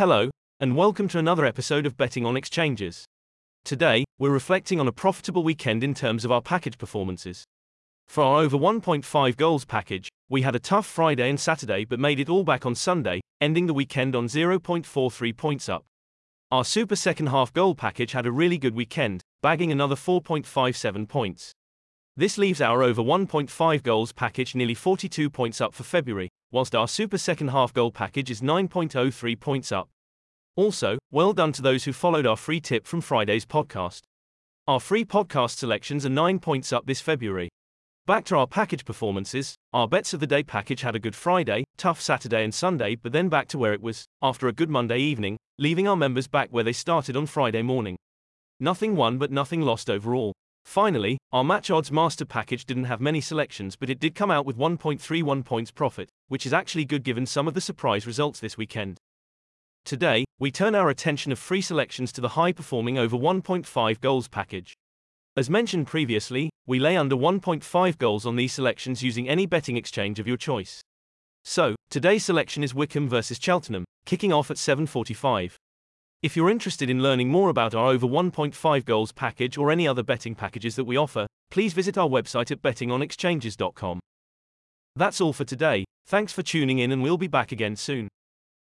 Hello, and welcome to another episode of Betting on Exchanges. Today, we're reflecting on a profitable weekend in terms of our package performances. For our over 1.5 goals package, we had a tough Friday and Saturday but made it all back on Sunday, ending the weekend on 0.43 points up. Our super second half goal package had a really good weekend, bagging another 4.57 points. This leaves our over 1.5 goals package nearly 42 points up for February, whilst our super second half goal package is 9.03 points up. Also, well done to those who followed our free tip from Friday's podcast. Our free podcast selections are 9 points up this February. Back to our package performances, our bets of the day package had a good Friday, tough Saturday and Sunday, but then back to where it was, after a good Monday evening, leaving our members back where they started on Friday morning. Nothing won but nothing lost overall. Finally, our match odds master package didn't have many selections, but it did come out with 1.31 points profit, which is actually good given some of the surprise results this weekend. Today, we turn our attention of free selections to the high performing over 1.5 goals package. As mentioned previously, we lay under 1.5 goals on these selections using any betting exchange of your choice. So, today's selection is Wycombe versus Cheltenham, kicking off at 7:45. If you're interested in learning more about our over 1.5 goals package or any other betting packages that we offer, please visit our website at bettingonexchanges.com. That's all for today. Thanks for tuning in and we'll be back again soon.